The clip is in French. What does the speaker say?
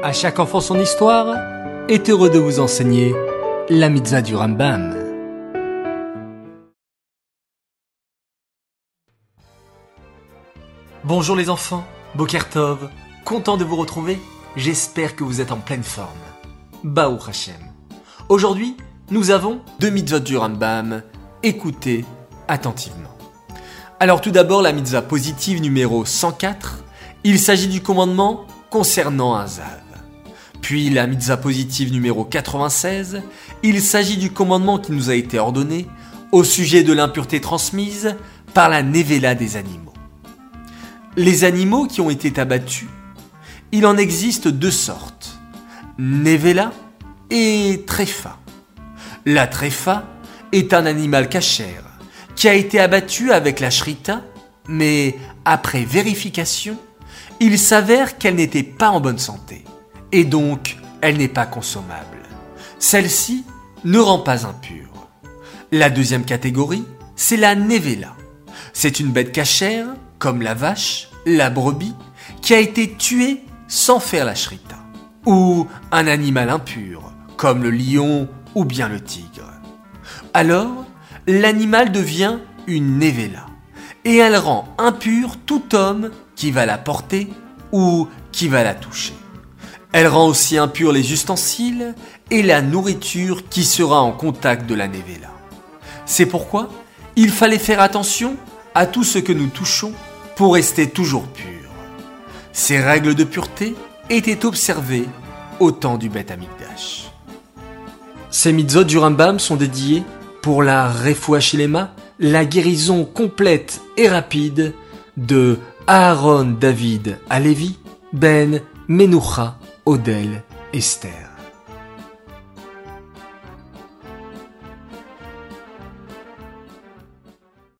À chaque enfant son histoire est heureux de vous enseigner la mitzvah du Rambam. Bonjour les enfants, Bokertov, content de vous retrouver, j'espère que vous êtes en pleine forme. Baou Hashem. Aujourd'hui, nous avons deux mitzvot du Rambam, écoutez attentivement. Alors tout d'abord la mitzvah positive numéro 104, il s'agit du commandement concernant un zav. Puis la mitzvah positive numéro 96, il s'agit du commandement qui nous a été ordonné au sujet de l'impureté transmise par la nevela des animaux. Les animaux qui ont été abattus, il en existe deux sortes, nevela et tréfa. La tréfa est un animal cachère qui a été abattu avec la shrita, mais après vérification, il s'avère qu'elle n'était pas en bonne santé et donc elle n'est pas consommable. Celle-ci ne rend pas impure. La deuxième catégorie, c'est la nevela. C'est une bête cachère, comme la vache, la brebis, qui a été tuée sans faire la shrita. Ou un animal impur, comme le lion ou bien le tigre. Alors, l'animal devient une nevela. Et elle rend impur tout homme qui va la porter ou qui va la toucher. Elle rend aussi impurs les ustensiles et la nourriture qui sera en contact de la nevela. C'est pourquoi il fallait faire attention à tout ce que nous touchons pour rester toujours purs. Ces règles de pureté étaient observées au temps du Beth Amikdash. Ces mitzvot du Rambam sont dédiés pour la Refuachilema, la guérison complète et rapide de Aaron David Alevi, Ben Menucha Odel Esther.